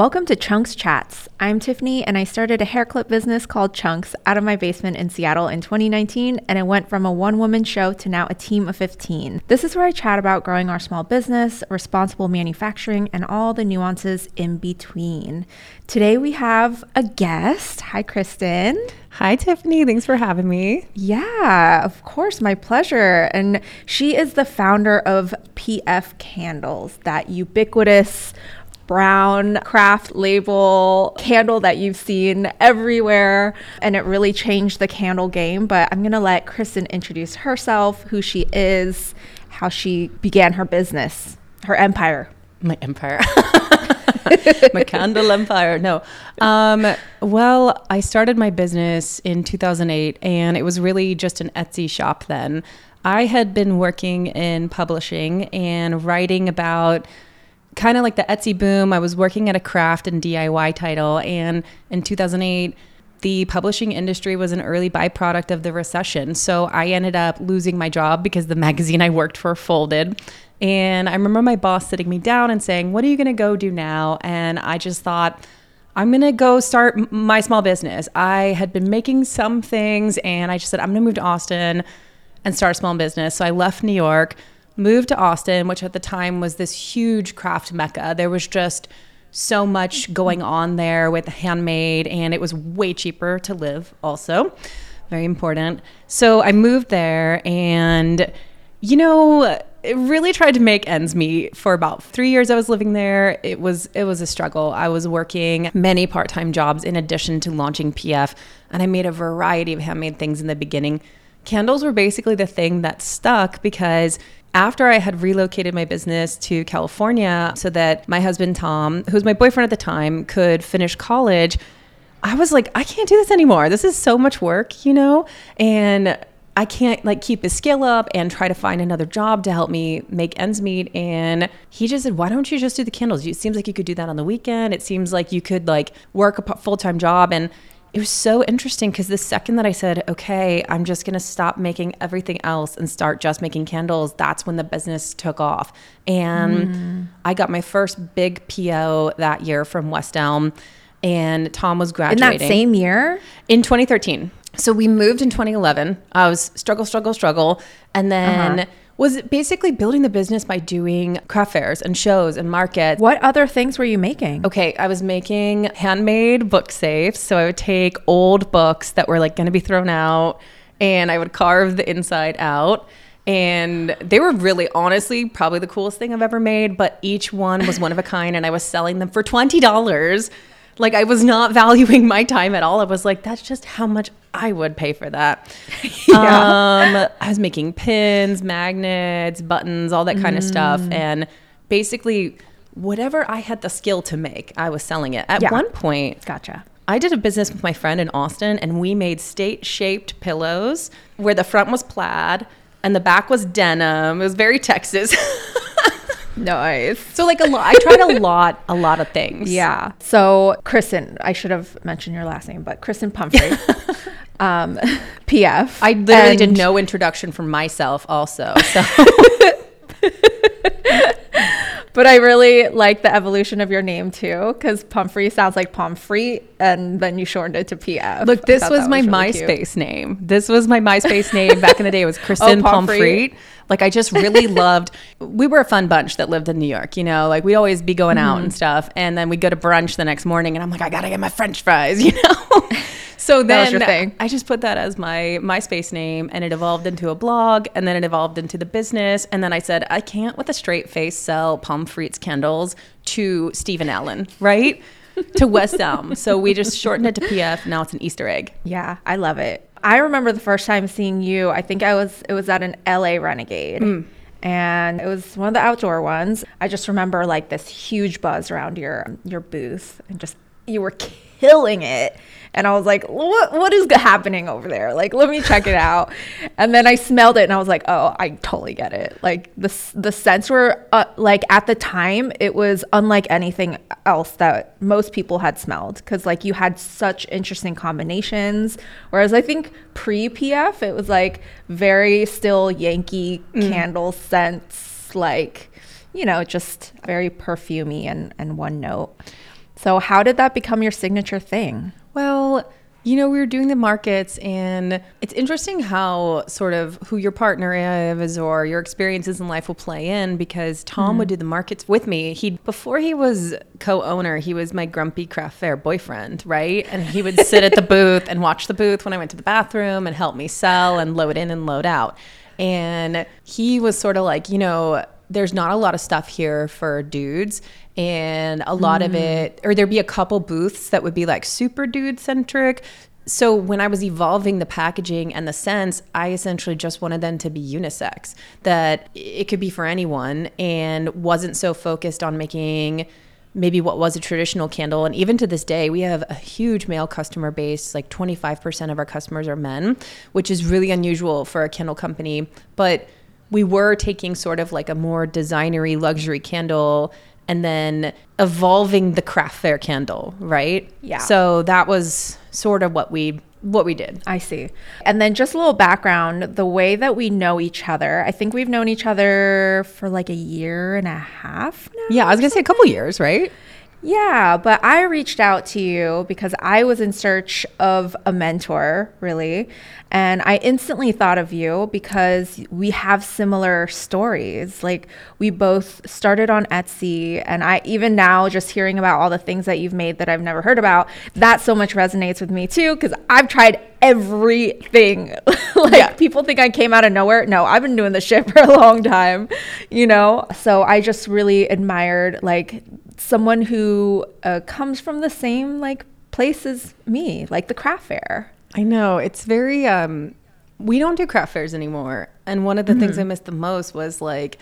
Welcome to Chunks Chats. I'm Tiffany, and I started a hair clip business called Chunks out of my basement in Seattle in 2019, and it went from a one woman show to now a team of 15. This is where I chat about growing our small business, responsible manufacturing, and all the nuances in between. Today we have a guest. Hi, Kristen. Hi, Tiffany. Thanks for having me. Yeah, of course, my pleasure. And she is the founder of PF Candles, that ubiquitous brown kraft label candle that you've seen everywhere. And it really changed the candle game. But I'm going to let Kristen introduce herself, who she is, how she began her business, her empire. My empire. my candle empire. No. Um, well, I started my business in 2008 and it was really just an Etsy shop then. I had been working in publishing and writing about kind of like the Etsy boom. I was working at a craft and DIY title, and in 2008, the publishing industry was an early byproduct of the recession. So I ended up losing my job because the magazine I worked for folded. And I remember my boss sitting me down and saying, What are you going to go do now? And I just thought, I'm going to go start my small business. I had been making some things and I just said, I'm going to move to Austin and start a small business. So I left New York moved to Austin, which at the time was this huge craft mecca. There was just so much going on there with handmade, and it was way cheaper to live, also. Very important. So I moved there and, you know, it really tried to make ends meet for about three years i was living there it was it was a struggle i was working many part-time jobs in addition to launching pf and i made a variety of handmade things in the beginning candles were basically the thing that stuck because after I had relocated my business to California so that my husband, Tom, who was my boyfriend at the time, could finish college, I was like, I can't do this anymore. This is so much work, you know? And I can't like keep his skill up and try to find another job to help me make ends meet. And he just said, Why don't you just do the candles? It seems like you could do that on the weekend. It seems like you could like work a full time job. And it was so interesting because the second that I said, okay, I'm just going to stop making everything else and start just making candles, that's when the business took off. And mm. I got my first big PO that year from West Elm, and Tom was graduating. In that same year? In 2013. So we moved in 2011. I was struggle, struggle, struggle. And then. Uh-huh was basically building the business by doing craft fairs and shows and markets. What other things were you making? Okay, I was making handmade book safes. So I would take old books that were like going to be thrown out and I would carve the inside out. And they were really, honestly, probably the coolest thing I've ever made. But each one was one of a kind, and I was selling them for $20 like I was not valuing my time at all. I was like, that's just how much I would pay for that. yeah. Um, I was making pins, magnets, buttons, all that kind mm. of stuff. And basically, whatever I had the skill to make, I was selling it. At yeah. one point, gotcha. I did a business with my friend in Austin, and we made state shaped pillows where the front was plaid and the back was denim. It was very Texas. Nice. So like a lot, I tried a lot, a lot of things. Yeah. So Kristen, I should have mentioned your last name, but Kristen Pumphrey, um, PF. I literally did no introduction for myself, also. So. But I really like the evolution of your name too, because Pumphrey sounds like Pomfrey, and then you shortened it to PF. Look, this was, was, my really MySpace cute. name. This was my MySpace name back in the day. It was Kristen oh, Pomfrey. Like I just really loved. We were a fun bunch that lived in New York. You know, like we'd always be going out mm-hmm. and stuff, and then we'd go to brunch the next morning, and I'm like, I gotta get my French fries. You know. So then I just put that as my MySpace name, and it evolved into a blog, and then it evolved into the business, and then I said, I can't with a straight face sell Pomfrey's candles to Steven Alan, right? to West Elm. So we just shortened it to PF. Now it's an Easter egg. Yeah, I love it. I remember the first time seeing you. I think I was it was at an LA Renegade. Mm. And it was one of the outdoor ones. I just remember like this huge buzz around your your booth and just you were killing it. And I was like, what, what is happening over there? Like, let me check it out. and then I smelled it and I was like, oh, I totally get it. Like the, the scents were uh, like at the time, it was unlike anything else that most people had smelled. Cause like you had such interesting combinations. Whereas I think pre PF, it was like very still Yankee mm. candle scents, like, you know, just very perfumy and, and one note. So, how did that become your signature thing? Well, you know, we were doing the markets, and it's interesting how sort of who your partner is or your experiences in life will play in because Tom would hmm. do the markets with me. He before he was co-owner, he was my grumpy craft fair boyfriend, right? And he would sit at the booth and watch the booth when I went to the bathroom and help me sell and load in and load out. And he was sort of like, you know, there's not a lot of stuff here for dudes and a lot of mm. it or there'd be a couple booths that would be like super dude centric so when i was evolving the packaging and the scents i essentially just wanted them to be unisex that it could be for anyone and wasn't so focused on making maybe what was a traditional candle. And even to this day we have a huge male customer base like 25% of our customers are men which is really unusual for a candle company. But we were taking sort of like a more designery luxury candle and then evolving the craft fair candle, right? Yeah. So that was sort of what we what we did. I see. And then just a little background the way that we know each other, I think we've known each other for like a year and a half now. Yeah, I was gonna say a couple years, right? Yeah, but I reached out to you because I was in search of a mentor, really. And I instantly thought of you because we have similar stories. Like, we both started on Etsy, and I even now just hearing about all the things that you've made that I've never heard about, that so much resonates with me too because I've tried everything. like, Yeah. people think I came out of nowhere. No, I've been doing this shit for a long time, you know? So I just really admired, like, someone who uh, comes from the same like place as me, like the craft fair. I know. It's very um we don't do craft fairs anymore. And one of the things I missed the most was like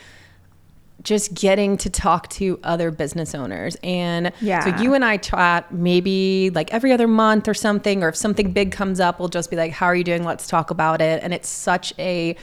just getting to talk to other business owners. And Yeah. so you and I chat maybe like every other month or something, or if something big comes up, we'll just be like, How are you doing? Let's talk about it. And it's such a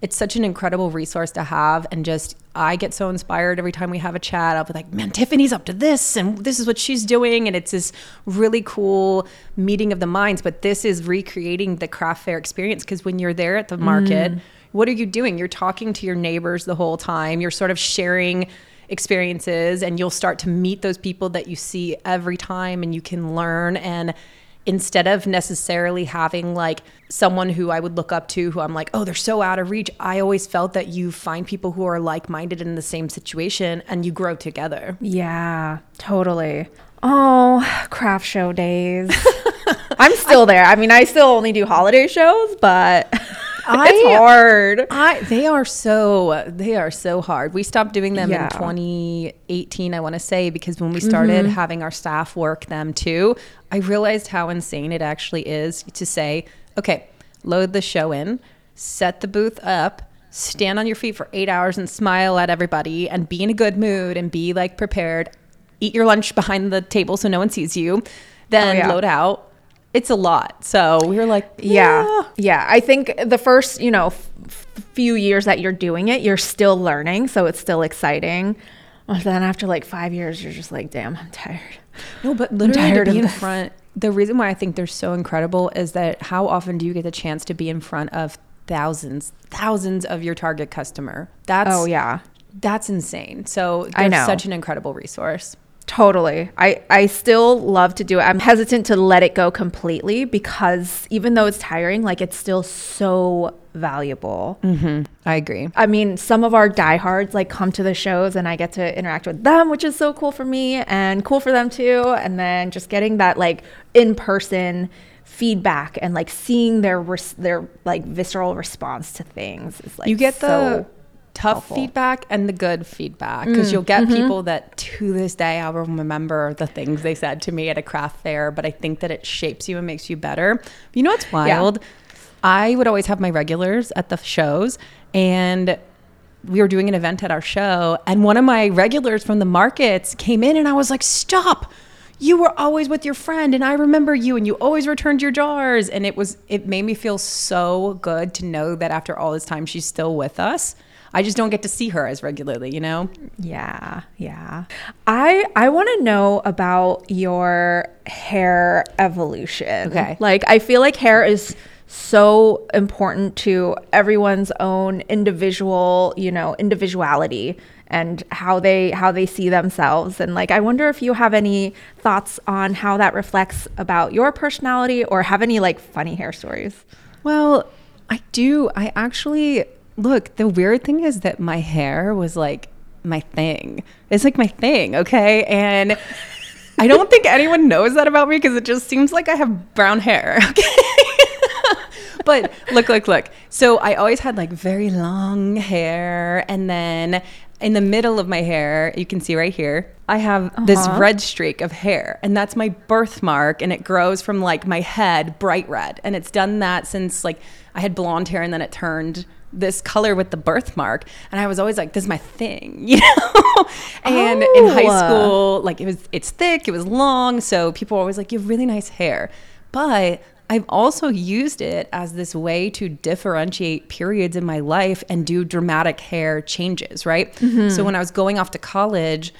it's such an incredible resource to have and just i get so inspired every time we have a chat. I'll be like man tiffany's up to this and this is what she's doing and it's this really cool meeting of the minds but this is recreating the craft fair experience because when you're there at the market mm. what are you doing? You're talking to your neighbors the whole time you're sort of sharing experiences and you'll start to meet those people that you see every time and you can learn and instead of necessarily having like someone who I would look up to who I'm like, oh, they're so out of reach, I always felt that you find people who are like minded in the same situation and you grow together. Yeah, totally. Oh, craft show days. I'm still there. I mean, I still only do holiday shows, but I- it's hard. I they are so they are so hard. We stopped doing them Yeah. in 2018, I want to say, because when we started mm-hmm. having our staff work them too, I realized how insane it actually is to say, okay, load the show in, set the booth up, stand on your feet for eight hours and smile at everybody and be in a good mood and be like prepared. Eat your lunch behind the table so no one sees you. Then Oh, yeah. load out. It's a lot. So we were like, Yeah. Yeah. I think the first, you know, f- f- few years that you're doing it, you're still learning. So it's still exciting. But then after like five years, you're just like, damn, I'm tired. No, but literally to tired of be in this. front. The reason why I think they're so incredible is that how often do you get the chance to be in front of thousands, thousands of your target customer? That's Oh, yeah. that's insane. So I they're know. such an incredible resource. Totally. I, I still love to do it. I'm hesitant to let it go completely because even though it's tiring, like it's still so valuable. Mm-hmm. I agree. I mean, some of our diehards like come to the shows and I get to interact with them, which is so cool for me and cool for them too. And then just getting that like in person feedback and like seeing their res- their like visceral response to things is like you get the so tough helpful. feedback and the good feedback because mm, you'll get mm-hmm. people that to this day I will remember the things they said to me at a craft fair, but I think that it shapes you and makes you better. You know what's wild? I would always have my regulars at the shows and we were doing an event at our show and one of my regulars from the markets came in and I was like, "Stop. You were always with your friend and I remember you and you always returned your jars." And it was it made me feel so good to know that after all this time she's still with us. I just don't get to see her as regularly, you know? Yeah, yeah. I I want to know about your hair evolution. Okay. Like I feel like hair is so important to everyone's own individual, you know, individuality and how they how they see themselves and like I wonder if you have any thoughts on how that reflects about your personality or have any like funny hair stories. Well, I do. I actually look, the weird thing is that my hair was like my thing. It's like my thing, okay? And I don't think anyone knows that about me because it just seems like I have brown hair, okay? but look, look, look. So I always had like very long hair. And then in the middle of my hair, you can see right here, I have this Uh-huh. red streak of hair. And that's my birthmark. And it grows from like my head bright red. And it's done that since like I had blonde hair and then it turned this color with the birthmark. And I was always like, this is my thing, you know? and in high Oh. school, like it was, it's thick, it was long. So people were always like, you have really nice hair. But I've also used it as this way to differentiate periods in my life and do dramatic hair changes, right? So when I was going off to college,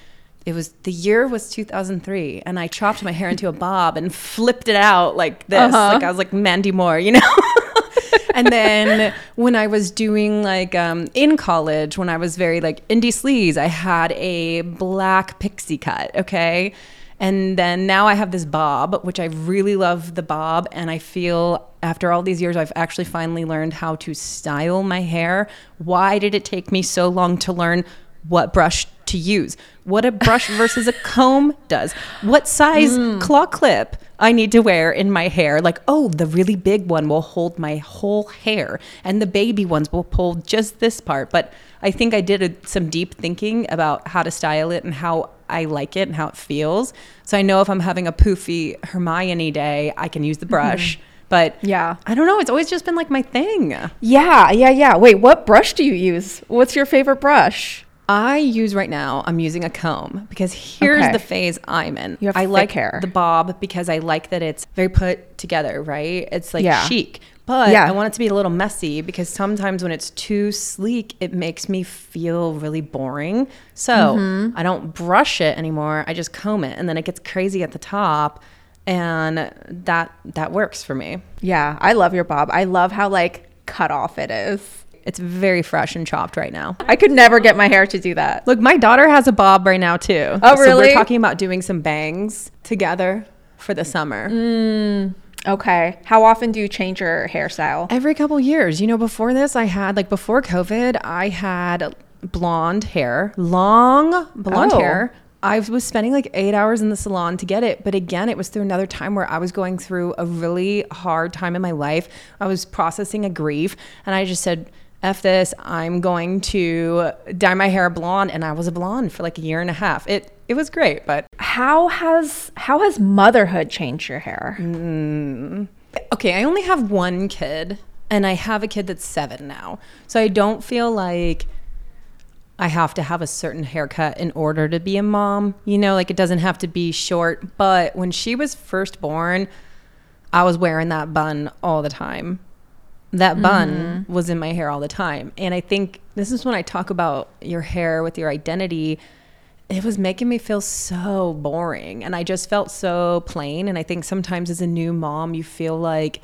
it was the year was 2003 and I chopped my hair into a bob and flipped it out like this. Uh-huh. Like I was like Mandy Moore, you know? and then when I was doing like um, in college, when I was very like indie sleaze, I had a black pixie cut. Okay. And then now I have this bob, which I really love the bob. And I feel after all these years, I've actually finally learned how to style my hair. Why did it take me so long to learn what brush to use? What a brush versus a comb does? What size claw clip I need to wear in my hair? Like, oh, the really big one will hold my whole hair, and the baby ones will pull just this part. But I think I did a, some deep thinking about how to style it and how I like it and how it feels. So I know if I'm having a poofy Hermione day, I can use the mm-hmm. brush. But Yeah. I don't know. It's always just been like my thing. Yeah, yeah, yeah. Wait, what brush do you use? What's your favorite brush? I use right now, I'm using a comb because here's Okay. the phase I'm in. You have I thick like hair. the bob because I like that it's very put together, right? It's like Yeah. chic. But Yeah. I want it to be a little messy because sometimes when it's too sleek, it makes me feel really boring. So Mm-hmm. I don't brush it anymore. I just comb it and then it gets crazy at the top. And that that works for me. Yeah, I love your bob. I love how like cut off it is. It's very fresh and chopped right now. I could never get my hair to do that. Look, my daughter has a bob right now too. Oh, So really? we're talking about doing some bangs together for the summer. Mm. Okay. How often do you change your hairstyle? Every couple years, you know, before this, I had like before COVID, I had blonde hair, long blonde Oh. hair. I was spending like eight hours in the salon to get it. But again, it was through another time where I was going through a really hard time in my life. I was processing a grief. And I just said, F this, I'm going to dye my hair blonde. And I was a blonde for like a year and a half. It it was great, but How has how has motherhood changed your hair? Mm. okay, I only have one kid, and I have a kid that's seven now. So I don't feel like I have to have a certain haircut in order to be a mom. You know, like it doesn't have to be short. But when she was first born, I was wearing that bun all the time. That bun mm-hmm. was in my hair all the time. And I think this is when I talk about your hair with your identity. It was making me feel so boring. And I just felt so plain. And I think sometimes as a new mom, you feel like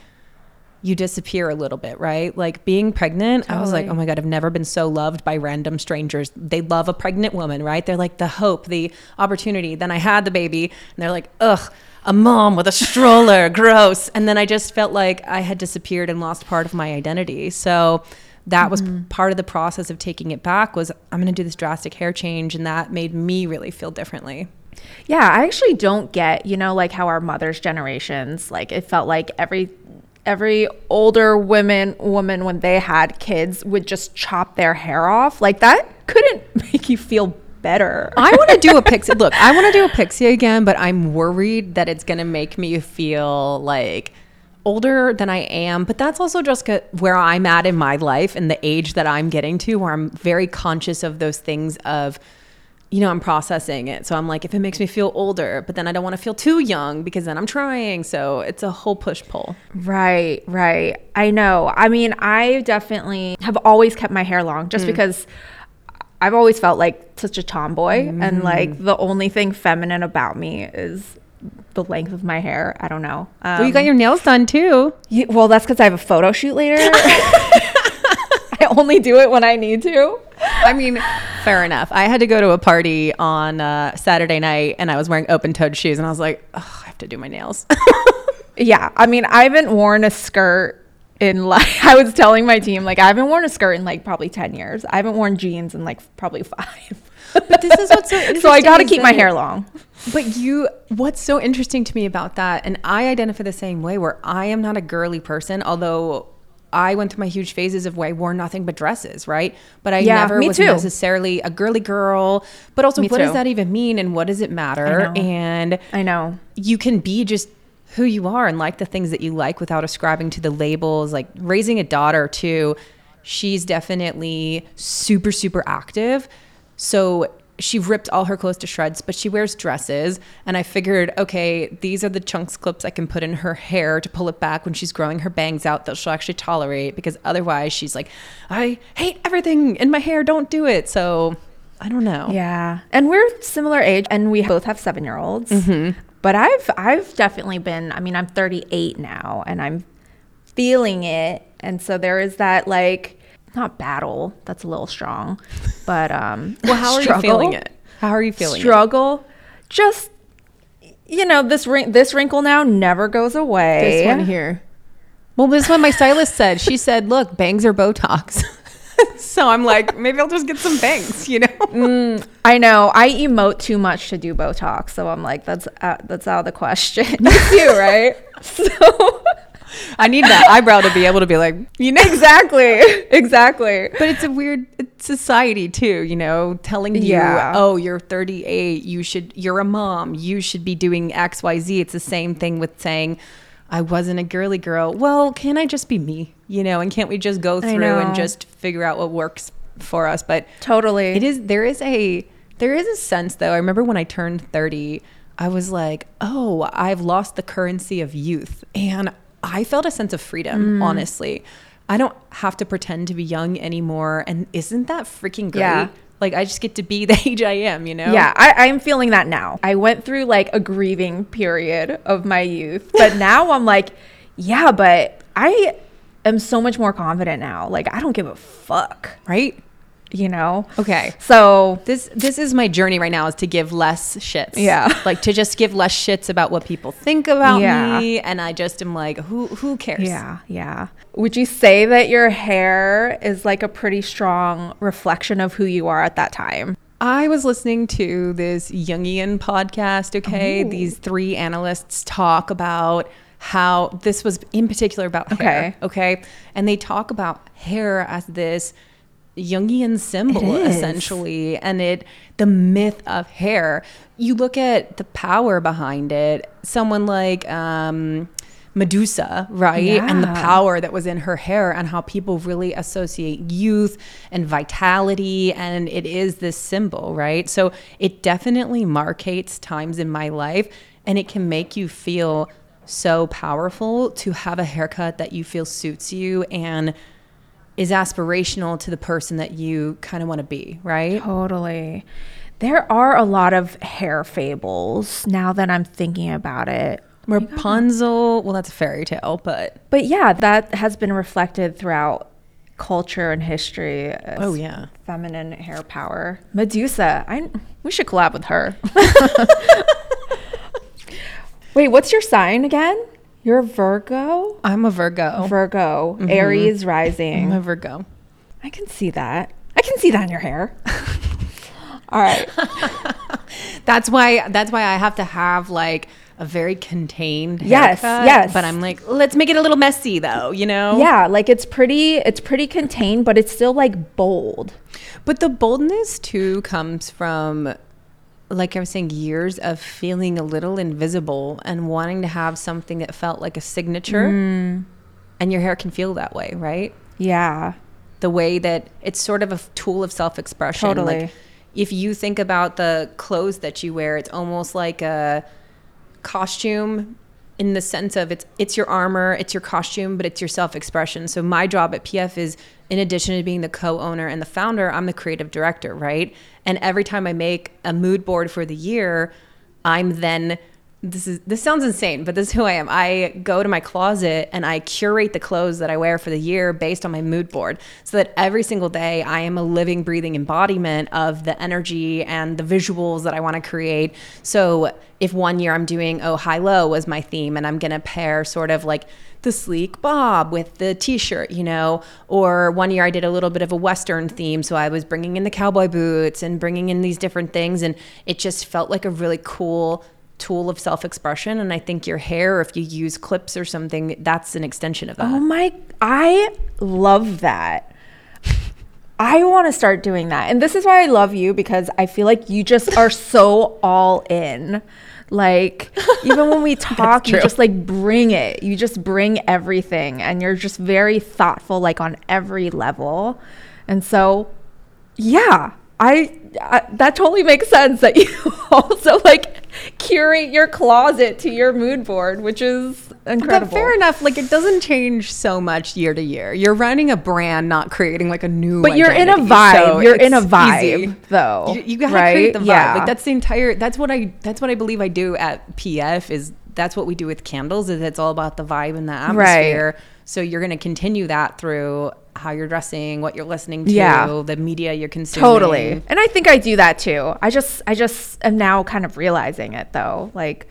you disappear a little bit, right? Like being pregnant, I was like, oh my God, I've never been so loved by random strangers. They love a pregnant woman, right? They're like the hope, the opportunity. Then I had the baby and they're like, ugh, a mom with a stroller, gross. And then I just felt like I had disappeared and lost part of my identity. So that was mm-hmm. part of the process of taking it back was I'm going to do this drastic hair change and that made me really feel differently. Yeah, I actually don't get, you know, like how our mothers' generations, like it felt like every every older women woman when they had kids would just chop their hair off. Like that couldn't make you feel better. I want to do a pixie. Look, I want to do a pixie again, but I'm worried that it's going to make me feel like older than I am. But that's also just where I'm at in my life and the age that I'm getting to, where I'm very conscious of those things of, you know, I'm processing it. So I'm like, if it makes me feel older, but then I don't want to feel too young because then I'm trying. So it's a whole push pull. Right, right. I know. I mean, I definitely have always kept my hair long just mm. because I've always felt like such a tomboy and like the only thing feminine about me is the length of my hair. I don't know. Um, well, you got your nails done too. Yeah, well, that's because I have a photo shoot later. I only do it when I need to. I mean, fair enough. I had to go to a party on uh, Saturday night and I was wearing open toed shoes and I was like, I have to do my nails. Yeah, I mean, I haven't worn a skirt in like I was telling my team like I haven't worn a skirt in like probably 10 years. I haven't worn jeans in like probably 5. But this is what's so so I got to keep my hair long. But you, what's so interesting to me about that, and I identify the same way, where I am not a girly person, although I went through my huge phases of where I wore nothing but dresses, right? But I Yeah, never was too. necessarily a girly girl. But also, Me what does that even mean, and what does it matter? know. And I know. you can be just who you are and like the things that you like without ascribing to the labels. Like raising a daughter too, she's definitely super super active. So she ripped all her clothes to shreds, but she wears dresses. And I figured, okay, these are the chunks clips I can put in her hair to pull it back when she's growing her bangs out that she'll actually tolerate. Because otherwise, she's like, I hate everything in my hair. Don't do it. So I don't know. Yeah. And we're similar age and we both have 7-year-olds. Mm-hmm. But I've I've definitely been I mean, I'm 38 now and I'm feeling it. And so there is that like not battle, that's a little strong. But um Well, how are you feeling it? How are you feeling it? struggle just you know this ring this wrinkle now never goes away This one here. Well, this is what my stylist said. She said, "Look, bangs are Botox." so I'm like, maybe I'll just get some bangs, you know? i know i emote too much to do botox so i'm like that's uh, that's out of the question you too right so I need that eyebrow to be able to be like, you know. exactly exactly But it's a weird society too, you know, telling you, Yeah. "Oh, you're 38, you should you're a mom, you should be doing XYZ." It's the same thing with saying I wasn't a girly girl. Well, can I just be me? You know, and can't we just go through and just figure out what works for us? But totally It is there is a there is a sense though. I remember when I turned 30, I was like, "Oh, I've lost the currency of youth." And I felt a sense of freedom, Mm. honestly. I don't have to pretend to be young anymore, and isn't that freaking great? Yeah. Like I just get to be the age I am, you know? Yeah, I, I'm feeling that now. I went through like a grieving period of my youth, but now I'm like, yeah, but I am so much more confident now. Like, I don't give a fuck, Right? You know? Okay. So, This this is my journey right now is to give less shits. Yeah. Like to just give less shits about what people think about Yeah. me. And I just am like, who who cares? yeah, yeah. Would you say that your hair is like a pretty strong reflection of who you are at that time? I was listening to this Jungian podcast, okay? These three analysts talk about how this was in particular about hair, okay? And they talk about hair as this Jungian symbol essentially and it the myth of hair. You look at the power behind it. Someone like um Medusa, right? And the power that was in her hair and how people really associate youth and vitality and it is this symbol, right? So it definitely markates times in my life and it can make you feel so powerful to have a haircut that you feel suits you and is aspirational to the person that you kind of want to be, right? Totally. There are a lot of hair fables now that I'm thinking about it. Rapunzel, well, that's a fairy tale, but But yeah, that has been reflected throughout culture and history. as oh yeah. feminine hair power. Medusa, I we should collab with her. Wait, what's your sign again? You're a Virgo. I'm a Virgo. Virgo, mm-hmm. Aries rising. I'm a Virgo. I can see that. I can see that in your hair. All right. That's why that's why I have to have like a very contained Yes, haircut, yes. But I'm like, let's make it a little messy though, you know? Yeah, like it's pretty it's pretty contained, but it's still like bold. But the boldness too comes from like I was saying, years of feeling a little invisible and wanting to have something that felt like a signature. Mm. And your hair can feel that way, right? Yeah. the way that it's sort of a tool of self-expression Totally. like if you think about the clothes that you wear it's almost like a costume in the sense of it's it's your armor it's your costume but it's your self-expression. So my job at pf is in addition to being the co-owner and the founder i'm the creative director right? And every time i make a mood board for the year i'm then this is this sounds insane, but this is who I am. I go to my closet and I curate the clothes that I wear for the year based on my mood board so that every single day I am a living breathing embodiment of the energy and the visuals that I want to create. So if one year I'm doing oh high low was my theme and I'm to pair sort of like the sleek bob with the t-shirt, you know, or one year I did a little bit of a western theme, so I was bringing in the cowboy boots and bringing in these different things and it just felt like a really cool tool of self-expression and I think your hair if you use clips or something that's an extension of that. Oh my, I love that. I want to start doing that. And this is why I love you because I feel like you just are so all in. Like, even when we talk, you just like bring it. You just bring everything and you're just very thoughtful, like on every level. And so, yeah, I, I that totally makes sense that you also like curate your closet to your mood board, which is incredible. But fair enough, like it doesn't change so much year to year. You're running a brand, not creating like a new. But you're in a vibe. so you're in a vibe, easy. though. You, you gotta right? create the vibe. Yeah. Like that's the entire. That's what I. That's what I believe I do at PF. Is that's what we do with candles. Is it's all about the vibe and the atmosphere. Right. So you're gonna continue that through how you're dressing, what you're listening to, Yeah. the media you're consuming. Totally. And I think I do that too. I just I just am now kind of realizing it though. Like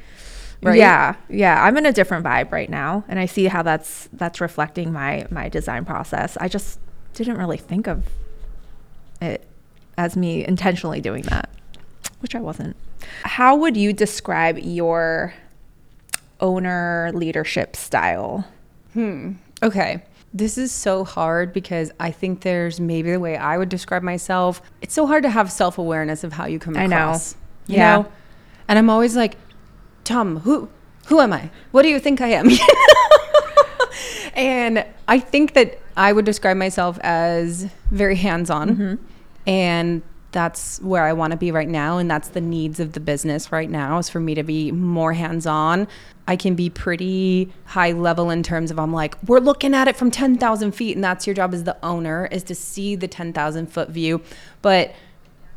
Right? yeah. Yeah, I'm in a different vibe right now and I see how that's that's reflecting my my design process. I just didn't really think of it as me intentionally doing that, which I wasn't. How would you describe your owner leadership style? Hmm. Okay. This is so hard because I think there's maybe the way I would describe myself. It's so hard to have self awareness of how you come I know. across. You Yeah. know? And I'm always like, Tom, who who am I? What do you think I am? and I think that I would describe myself as very hands on. Mm-hmm. And that's where I want to be right now. And that's the needs of the business right now is for me to be more hands on. I can be pretty high level in terms of I'm like, we're looking at it from 10,000 feet. And that's your job as the owner is to see the 10,000 foot view. But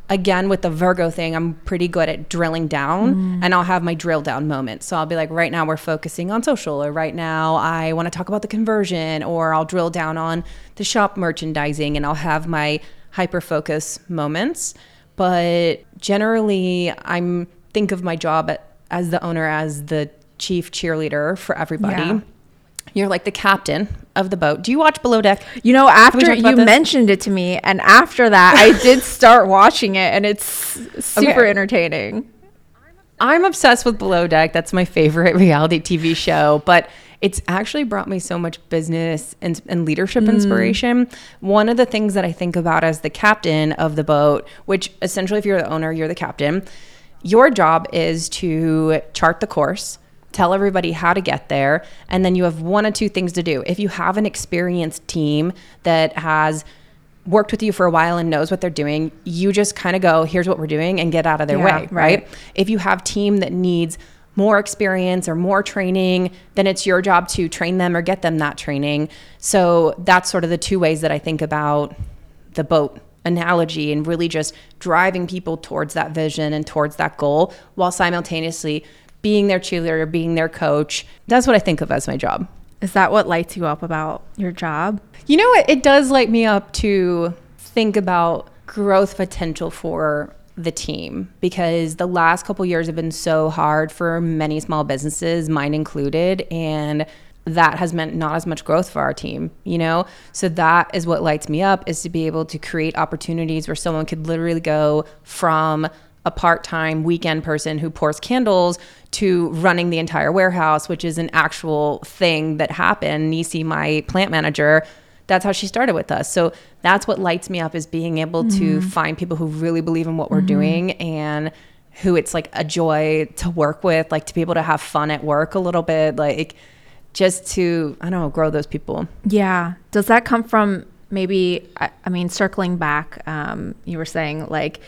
again with the Virgo thing, I'm pretty good at drilling down mm. and I'll have my drill down moments. So I'll be like, right now we're focusing on social, or right now I want to talk about the conversion, or I'll drill down on the shop merchandising and I'll have my hyper focus moments. But generally, I'm think of my job at, as the owner as the chief cheerleader for everybody. Yeah. You're like the captain of the boat. Do you watch Below Deck? You know, after you this? mentioned it to me, and after that, I did start watching it, and it's super Okay. entertaining. I'm obsessed with Below Deck. That's my favorite reality TV show, but it's actually brought me so much business and, and leadership hmm. inspiration. One of the things that I think about as the captain of the boat, which essentially, if you're the owner, you're the captain, your job is to chart the course. Tell everybody how to get there. And then you have one of two things to do. If you have an experienced team that has worked with you for a while and knows what they're doing, you just kind of go, here's what we're doing and get out of their Yeah, way, right. right? If you have team that needs more experience or more training, then it's your job to train them or get them that training. So that's sort of the two ways that I think about the boat analogy and really just driving people towards that vision and towards that goal while simultaneously being their cheerleader, being their coach. That's what I think of as my job. Is that what lights you up about your job? You know what? It does light me up to think about growth potential for the team because the last couple years have been so hard for many small businesses, mine included, and that has meant not as much growth for our team, you know? So that is what lights me up is to be able to create opportunities where someone could literally go from a part-time weekend person who pours candles to running the entire warehouse, which is an actual thing that happened. Nisi, my plant manager, that's how she started with us. So that's what lights me up is being able to find people who really believe in what we're doing and who it's like a joy to work with, like to be able to have fun at work a little bit, like just to I don't know, grow those people. Yeah. Does that come from maybe, I, I mean, circling back, um, you were saying like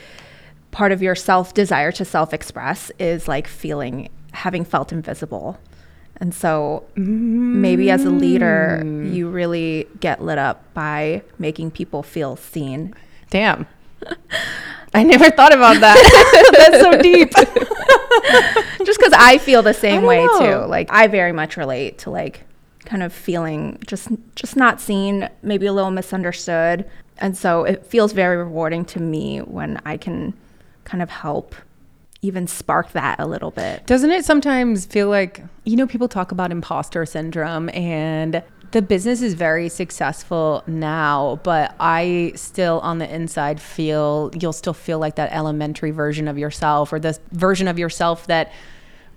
part of your self desire to self express is like feeling, having felt invisible. And so maybe as a leader, mm. you really get lit up by making people feel seen. Damn. I never thought about that. That's so deep. Just because I feel the same way know. too. Like I very much relate to like kind of feeling just just not seen, maybe a little misunderstood. And so it feels very rewarding to me when I can kind of help even spark that a little bit. Doesn't it sometimes feel like, you know, people talk about imposter syndrome and the business is very successful now, but I still on the inside feel you'll still feel like that elementary version of yourself or this version of yourself that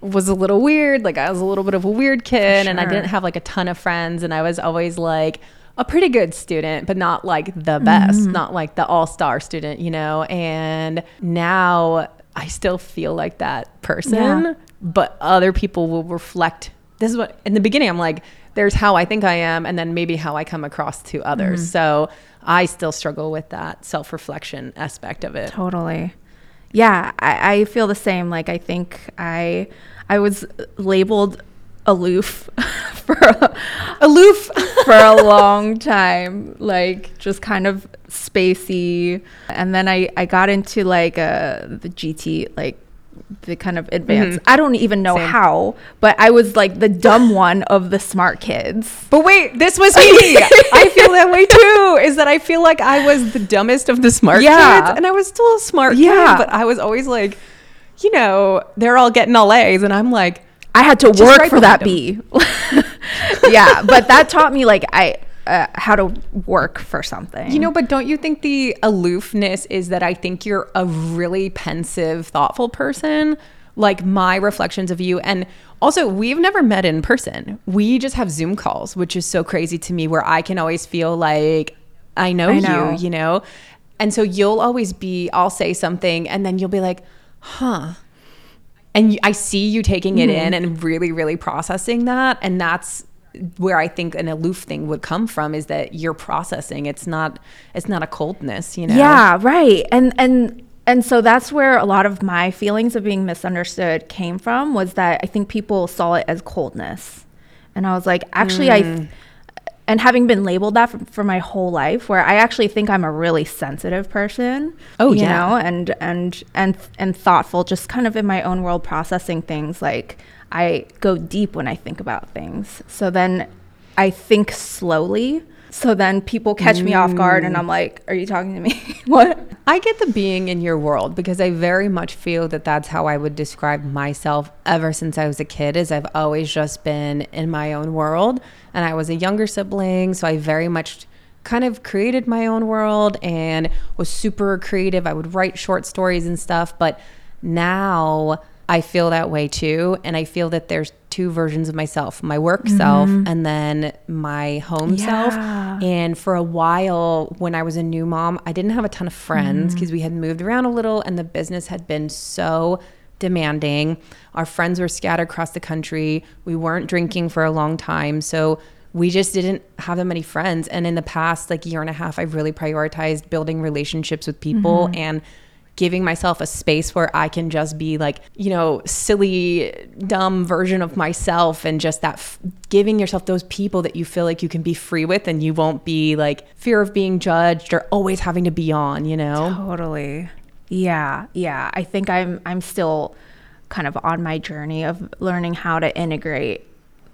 was a little weird. Like I was a little bit of a weird kid and I didn't have like a ton of friends and I was always like a pretty good student, but not like the best, mm-hmm. not like the all-star student, you know? And now I still feel like that person, Yeah. but other people will reflect. This is what in the beginning I'm like there's how I think I am and then maybe how I come across to others. Mm-hmm. So I still struggle with that self-reflection aspect of it. Totally. Yeah, I, I feel the same. Like I think I I was labeled aloof for a, Aloof. for a long time, like just kind of spacey. And then I I got into like uh the GT like the kind of advanced. I don't even know Same. how, but I was like the dumb one of the smart kids. But wait, this was me. I feel that way too. Is that I feel like I was the dumbest of the smart Yeah. kids, and I was still a smart Yeah. kid, but I was always like, you know, they're all getting all A's, and I'm like, I had to work for that behind B. yeah, but that taught me like I uh, how to work for something. you know, but don't you think the aloofness is that I think you're a really pensive, thoughtful person? Like my reflections of you, and also we've never met in person. We just have Zoom calls, which is so crazy to me. Where I can always feel like I know, I know. you, you know, and so you'll always be. I'll say something, and then you'll be like, "Huh." And I see you taking it in and really, really processing that, and that's where I think an aloof thing would come from is that you're processing. It's not, it's not a coldness, you know. Yeah, right. And and and so that's where a lot of my feelings of being misunderstood came from was that I think people saw it as coldness. And I was like, actually I Mm. And having been labeled that for, for my whole life where I actually think I'm a really sensitive person. Oh, you yeah. know, and and and and thoughtful just kind of in my own world processing things like I go deep when I think about things. So then I think slowly. So then people catch me off guard Mm. and I'm like, are you talking to me? what? I get the being in your world because I very much feel that that's how I would describe myself ever since I was a kid is I've always just been in my own world and I was a younger sibling so I very much kind of created my own world and was super creative. I would write short stories and stuff, but now I feel that way too and I feel that there's two versions of myself, my work self mm-hmm. and then my home self. And for a while, when I was a new mom, I didn't have a ton of friends mm. because we had moved around a little and the business had been so demanding. Our friends were scattered across the country. We weren't drinking for a long time. So we just didn't have that many friends. And in the past, like year and a half, I've really prioritized building relationships with people mm-hmm. and giving myself a space where I can just be like, you know, silly, dumb version of myself and just that f- giving yourself those people that you feel like you can be free with and you won't be like fear of being judged or always having to be on, you know? Totally. Yeah, yeah. I think I'm I'm still kind of on my journey of learning how to integrate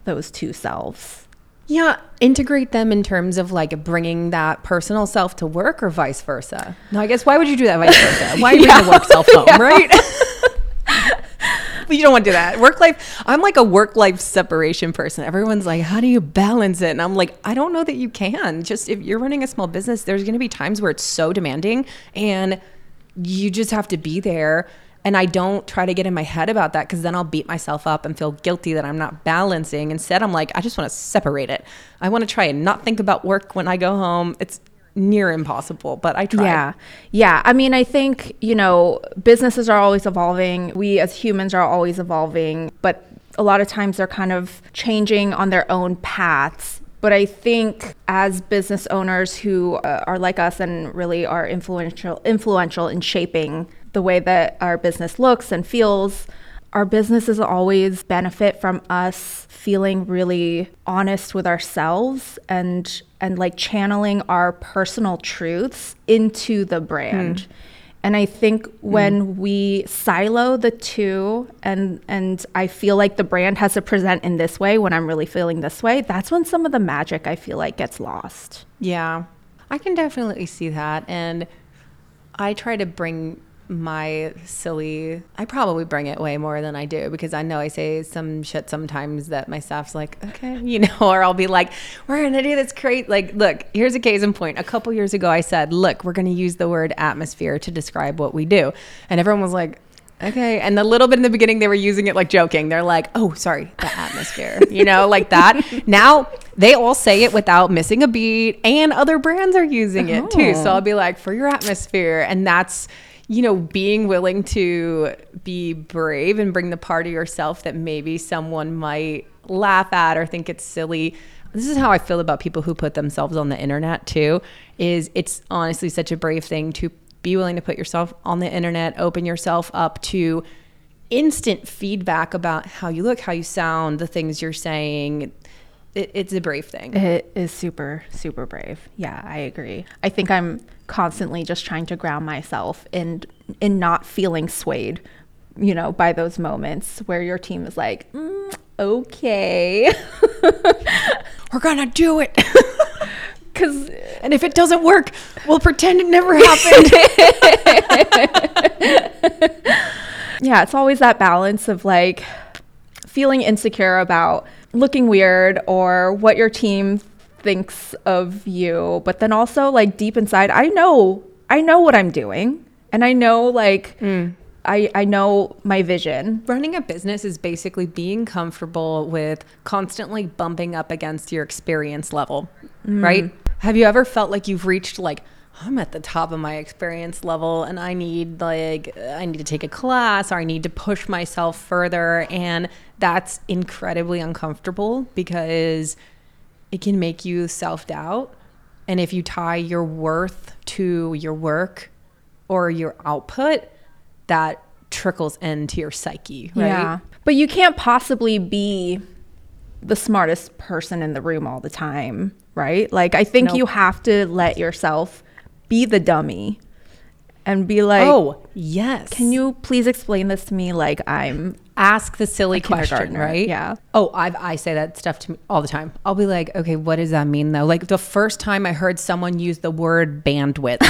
those two selves. Yeah, integrate them in terms of like bringing that personal self to work or vice versa. No, I guess why would you do that vice versa? Why you bring the work self home, right? but you don't want to do that. Work life, I'm like a work life separation person. Everyone's like, how do you balance it? And I'm like, I don't know that you can. Just if you're running a small business, there's going to be times where it's so demanding and you just have to be there. And I don't try to get in my head about that because then I'll beat myself up and feel guilty that I'm not balancing. Instead, I'm like, I just want to separate it. I want to try and not think about work when I go home. It's near impossible, but I try. Yeah. Yeah. I mean, I think, you know, businesses are always evolving. We as humans are always evolving, but a lot of times they're kind of changing on their own paths. But I think as business owners who uh, are like us and really are influential influential in shaping the way that our business looks and feels, our businesses always benefit from us feeling really honest with ourselves and and like channeling our personal truths into the brand hmm. And I think hmm. when we silo the two and and I feel like the brand has to present in this way when I'm really feeling this way, that's when some of the magic I feel like gets lost. Yeah, I can definitely see that. And I try to bring my silly, I probably bring it way more than I do because I know I say some shit sometimes that my staff's like, okay, you know, or I'll be like, we're to do this great. Like, look, here's a case in point. A couple years ago, I said, look, we're to use the word atmosphere to describe what we do. And everyone was like, okay. And a little bit in the beginning, they were using it like joking. They're like, oh, sorry, the atmosphere, you know, like that. Now they all say it without missing a beat, and other brands are using it too. So Oh. I'll be like, for your atmosphere. And that's, you know, being willing to be brave and bring the part of yourself that maybe someone might laugh at or think it's silly. This is how I feel about people who put themselves on the internet too. Is it's honestly such a brave thing to be willing to put yourself on the internet, open yourself up to instant feedback about how you look, how you sound, the things you're saying. It, it's a brave thing. It is super, super brave. Yeah, I agree. I think I'm constantly just trying to ground myself in in not feeling swayed, you know, by those moments where your team is like, mm, okay, We're gonna do it. because And if it doesn't work, we'll pretend it never happened. yeah, it's always that balance of like feeling insecure about looking weird or what your team thinks of you, but then also like deep inside, I know, I know what I'm doing, and I know like hmm. I I know my vision. Running a business is basically being comfortable with constantly bumping up against your experience level, mm-hmm. right? Have you ever felt like you've reached like I'm at the top of my experience level and I need like I need to take a class or I need to push myself further and that's incredibly uncomfortable because it can make you self-doubt and if you tie your worth to your work or your output that trickles into your psyche right Yeah. But you can't possibly be the smartest person in the room all the time, right? Like I think Nope. you have to let yourself be the dummy and be like, oh yes can you please explain this to me like I'm ask the silly question, right? yeah. Oh, I've, I say that stuff to me all the time. I'll be like, okay, what does that mean though? Like the first time I heard someone use the word bandwidth,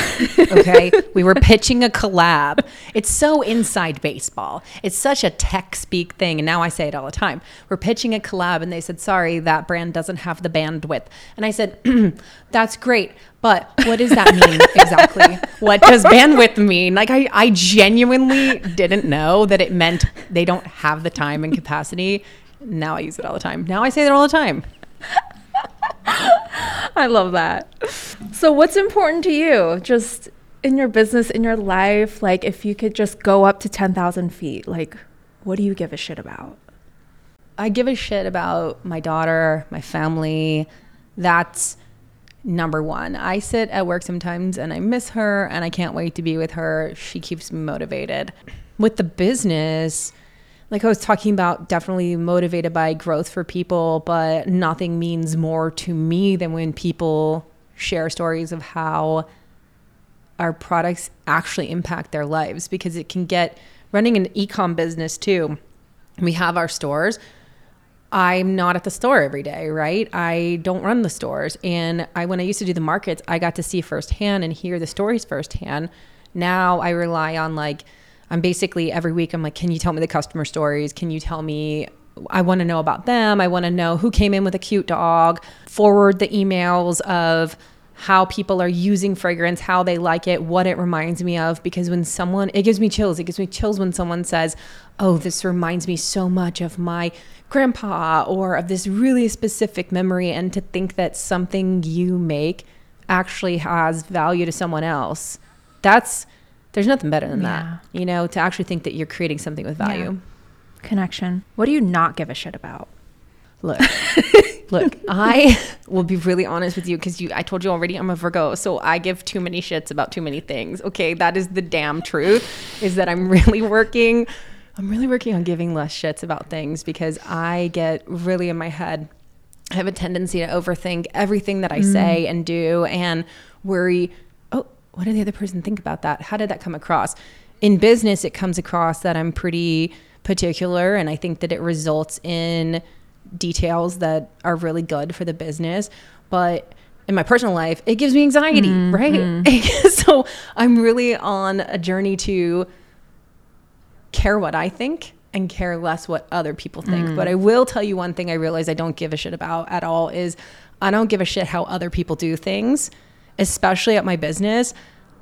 okay, we were pitching a collab. It's so inside baseball. It's such a tech speak thing. And now I say it all the time. We're pitching a collab and they said, sorry, that brand doesn't have the bandwidth. And I said, that's great. But what does that mean exactly? What does bandwidth mean? Like I, I genuinely didn't know that it meant they don't have the time and capacity. Now I use it all the time. Now I say it all the time. I love that. So, what's important to you? Just in your business, in your life, like if you could just go up to 10,000 feet, like what do you give a shit about? I give a shit about my daughter, my family. That's number one. I sit at work sometimes and I miss her and I can't wait to be with her. She keeps me motivated. With the business, like I was talking about, definitely motivated by growth for people, but nothing means more to me than when people share stories of how our products actually impact their lives because it can get running an e-com business too. We have our stores. I'm not at the store every day, right? I don't run the stores. And I when I used to do the markets, I got to see firsthand and hear the stories firsthand. Now I rely on like I'm basically every week I'm like, can you tell me the customer stories? Can you tell me I want to know about them. I want to know who came in with a cute dog. Forward the emails of how people are using fragrance, how they like it, what it reminds me of. Because when someone, it gives me chills. It gives me chills when someone says, Oh, this reminds me so much of my grandpa or of this really specific memory. And to think that something you make actually has value to someone else, that's, there's nothing better than Yeah. that. You know, to actually think that you're creating something with value. Connection. What do you not give a shit about? Look, look, I will be really honest with you because you I told you already I'm a Virgo, so I give too many shits about too many things. Okay, that is the damn truth. Is that I'm really working I'm really working on giving less shits about things because I get really in my head. I have a tendency to overthink everything that I mm. say and do and worry, oh, what did the other person think about that? How did that come across? In business, it comes across that I'm pretty particular, and I think that it results in details that are really good for the business. But in my personal life, it gives me anxiety, mm-hmm. right? so I'm really on a journey to care what I think and care less what other people think. Mm. But I will tell you one thing I realize I don't give a shit about at all is I don't give a shit how other people do things, especially at my business.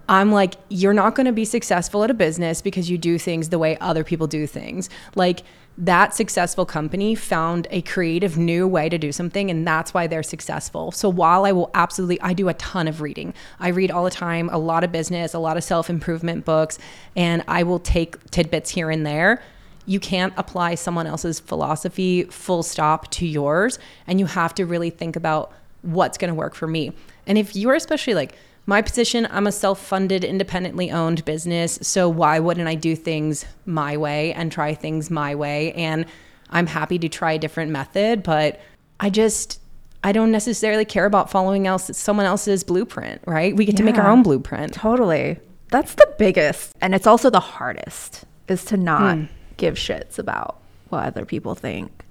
I'm like, you're not going to be successful at a business because you do things the way other people do things. Like, that successful company found a creative new way to do something and that's why they're successful. So while I will absolutely I do a ton of reading. I read all the time, a lot of business, a lot of self-improvement books, and I will take tidbits here and there. You can't apply someone else's philosophy full stop to yours and you have to really think about what's going to work for me. And if you're especially like my position, I'm a self funded, independently owned business. So why wouldn't I do things my way and try things my way? And I'm happy to try a different method, but I just, I don't necessarily care about following else someone else's blueprint, right? We get yeah, to make our own blueprint. Totally. That's the biggest. And it's also the hardest is to not mm. give shits about what other people think.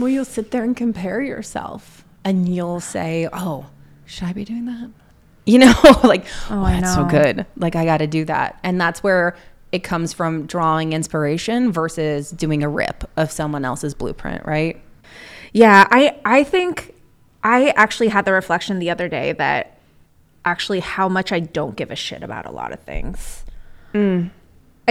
Well, you'll sit there and compare yourself and you'll say, oh, should I be doing that? You know like oh, oh that's so good. Like i got to do that. And that's where it comes from drawing inspiration versus doing a rip of someone else's blueprint right? Yeah i i think i actually had the reflection the other day that actually how much i don't give a shit about a lot of things. Mm.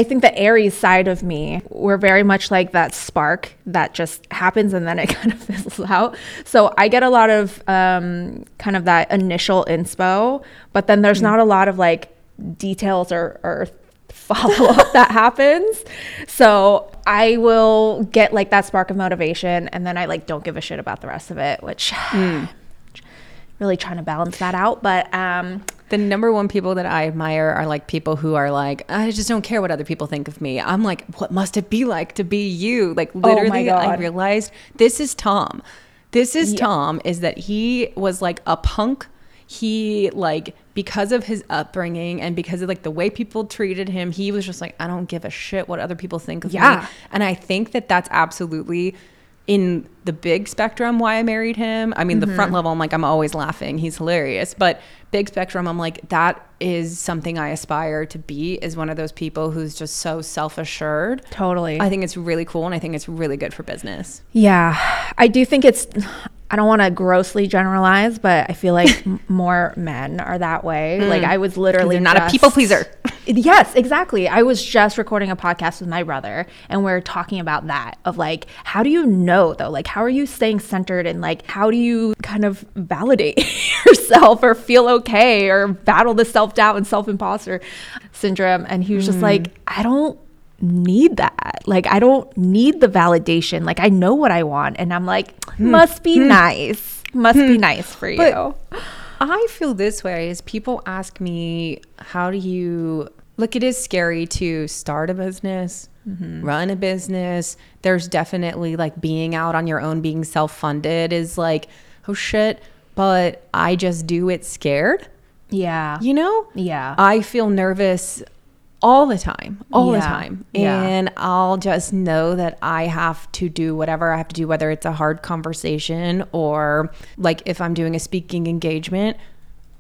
I think the Aries side of me, we're very much like that spark that just happens and then it kind of fizzles out. So I get a lot of um, kind of that initial inspo, but then there's mm. not a lot of like details or, or follow up that happens. So I will get like that spark of motivation and then I like don't give a shit about the rest of it, which mm. really trying to balance that out. But um, the number one people that I admire are like people who are like, I just don't care what other people think of me. I'm like, what must it be like to be you? Like oh literally, oh I realized this is Tom. This is yeah. Tom. Is that he was like a punk. He like because of his upbringing and because of like the way people treated him, he was just like, I don't give a shit what other people think of yeah. me. And I think that that's absolutely in the big spectrum why I married him. I mean, mm-hmm. the front level, I'm like, I'm always laughing. He's hilarious. But big spectrum, I'm like, that is something I aspire to be is one of those people who's just so self assured. Totally. I think it's really cool and I think it's really good for business. Yeah. I do think it's, I don't want to grossly generalize, but I feel like more men are that way. Mm. Like I was literally not just, a people pleaser. Yes, exactly. I was just recording a podcast with my brother and we are talking about that of like how do you know though? Like how are you staying centered and like how do you kind of validate yourself or feel okay or battle the self-doubt and self-imposter syndrome and he was mm. just like I don't need that. Like I don't need the validation. Like I know what I want and I'm like hmm. must be hmm. nice. Must be hmm. nice for you. But I feel this way is people ask me how do you look it is scary to start a business, mm-hmm. run a business. There's definitely like being out on your own being self-funded is like oh shit, but I just do it scared. Yeah. You know? Yeah. I feel nervous all the time, all yeah. the time. Yeah. And I'll just know that I have to do whatever I have to do, whether it's a hard conversation or like if I'm doing a speaking engagement,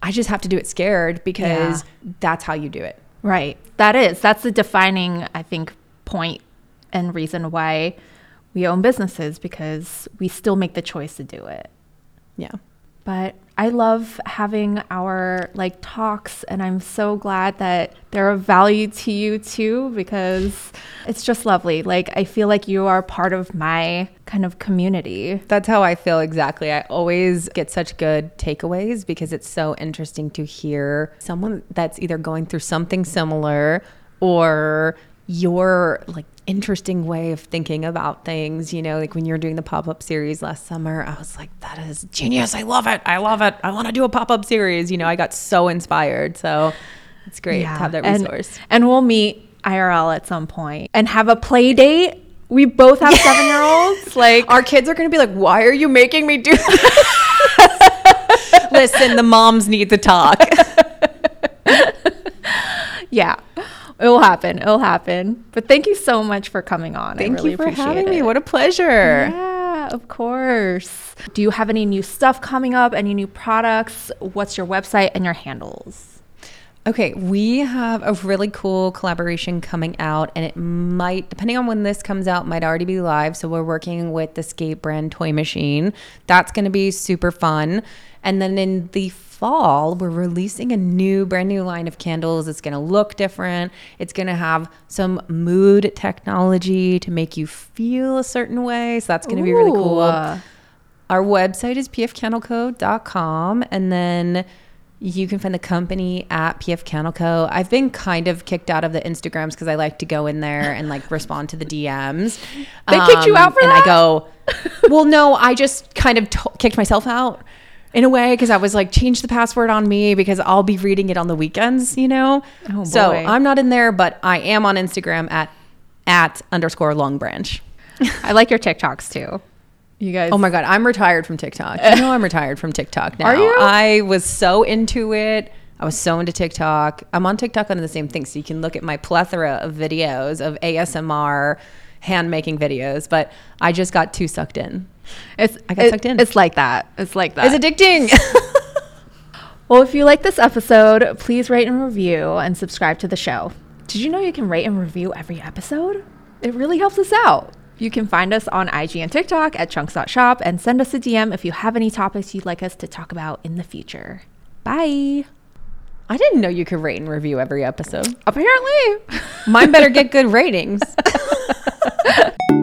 I just have to do it scared because yeah. that's how you do it. Right. That is. That's the defining, I think, point and reason why we own businesses because we still make the choice to do it. Yeah. But I love having our like talks and I'm so glad that they're of value to you too because it's just lovely. Like I feel like you are part of my kind of community. That's how I feel exactly. I always get such good takeaways because it's so interesting to hear someone that's either going through something similar or your like interesting way of thinking about things. You know, like when you were doing the pop up series last summer, I was like, that is genius. I love it. I love it. I want to do a pop up series. You know, I got so inspired. So it's great yeah. to have that resource. And, and we'll meet IRL at some point and have a play date. We both have seven year olds. Like our kids are going to be like, why are you making me do this? Listen, the moms need to talk. yeah. It will happen. It'll happen. But thank you so much for coming on. Thank I really you for having it. me. What a pleasure. Yeah, of course. Do you have any new stuff coming up? Any new products? What's your website and your handles? Okay, we have a really cool collaboration coming out, and it might, depending on when this comes out, might already be live. So we're working with the Skate brand Toy Machine. That's going to be super fun. And then in the fall, we're releasing a new, brand new line of candles. It's going to look different. It's going to have some mood technology to make you feel a certain way. So that's going to be really cool. Our website is pfcandleco.com and then you can find the company at PF Candle Co. I've been kind of kicked out of the Instagrams because I like to go in there and like respond to the DMs. They kicked you out um, for and that? I go, well, no, I just kind of to- kicked myself out in a way because I was like, change the password on me because I'll be reading it on the weekends, you know? Oh, so. I'm not in there, but I am on Instagram at at underscore long branch. I like your TikToks too. You guys. Oh my god, I'm retired from TikTok. You know I'm retired from TikTok now. Are you? I was so into it. I was so into TikTok. I'm on TikTok on the same thing, so you can look at my plethora of videos of ASMR hand making videos. But I just got too sucked in. It's, I got it- sucked in. It's like that. It's like that. It's addicting. Well, if you like this episode, please rate and review and subscribe to the show. Did you know you can rate and review every episode? It really helps us out. You can find us on IG and TikTok at chunks.shop and send us a DM if you have any topics you'd like us to talk about in the future. Bye. I didn't know you could rate and review every episode. Apparently. Mine better get good ratings.